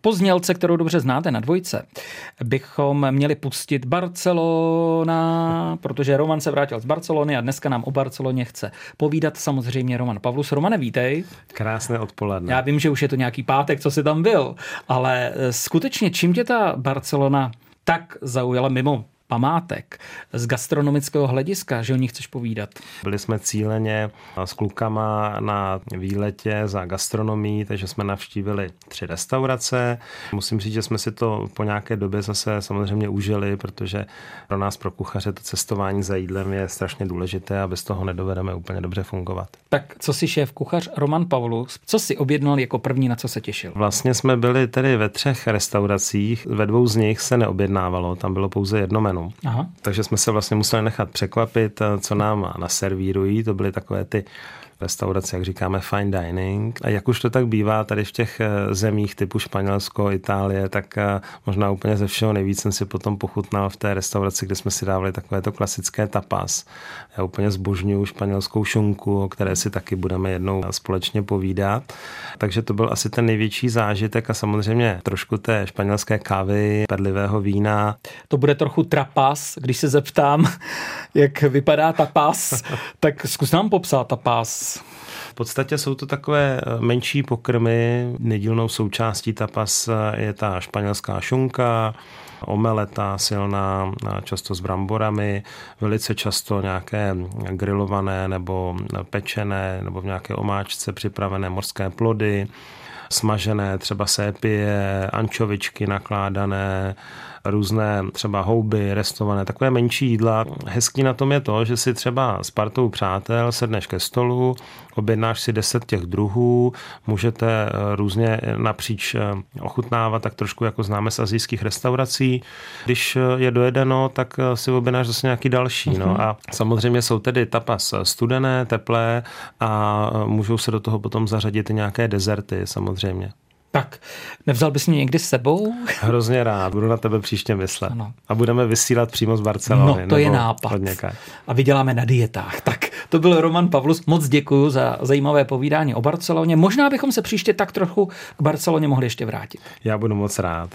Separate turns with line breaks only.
po znělce, kterou dobře znáte na dvojce, bychom měli pustit Barcelona, protože Roman se vrátil z Barcelony a dneska nám o Barceloně chce povídat samozřejmě Roman Pavlus. Romane, vítej.
Krásné odpoledne.
Já vím, že už je to nějaký pátek, co jsi tam byl, ale skutečně čím tě ta Barcelona tak zaujala mimo památek z gastronomického hlediska, že o nich chceš povídat?
Byli jsme cíleně s klukama na výletě za gastronomí, takže jsme navštívili tři restaurace. Musím říct, že jsme si to po nějaké době zase samozřejmě užili, protože pro nás, pro kuchaře, to cestování za jídlem je strašně důležité a bez toho nedovedeme úplně dobře fungovat.
Tak co si šéf kuchař Roman Pavlus, co si objednal jako první, na co se těšil?
Vlastně jsme byli tedy ve třech restauracích, ve dvou z nich se neobjednávalo, tam bylo pouze jedno menu Aha. Takže jsme se vlastně museli nechat překvapit, eh, co nám naservírují. To byly takové ty restaurace, jak říkáme, fine dining. A jak už to tak bývá tady v těch eh, zemích typu Španělsko, Itálie, tak eh, možná úplně ze všeho nejvíc jsem si potom pochutnal v té restauraci, kde jsme si dávali takové to klasické tapas. Já úplně zbožňuju španělskou šunku, o které si taky budeme jednou společně povídat. Takže to byl asi ten největší zážitek a samozřejmě trošku té španělské kávy, perlivého vína.
To bude trochu trapas, když se zeptám, jak vypadá tapas, tak zkus nám popsat tapas.
V podstatě jsou to takové eh, menší pokrmy. Nedílnou součástí tapas eh, je ta španělská šunka, omeleta silná, často s bramborami, velice často nějaké grilované nebo pečené nebo v nějaké omáčce připravené morské plody, smažené třeba sépie, ančovičky nakládané, různé třeba houby, restované, takové menší jídla. Hezký na tom je to, že si třeba s partou přátel sedneš ke stolu, objednáš si deset těch druhů, můžete eh, různě napříč eh, ochutnávat, tak trošku jako známe z azijských restaurací. Když eh, je dojedeno, tak si objednáš zase nějaký další. No. Mhm. A samozřejmě jsou tedy tapas studené, teplé a můžou se do toho potom zařadit i nějaké dezerty samozřejmě.
Tak, nevzal bys mě někdy s sebou?
Hrozně rád, budu na tebe příště myslet. Ano. A budeme vysílat přímo z Barcelony.
No, to je nápad. A vyděláme na dietách. Tak, to byl Roman Pavlus. Moc děkuji za zajímavé povídání o Barceloně. Možná bychom se příště tak trochu k Barceloně mohli ještě vrátit.
Já budu moc rád.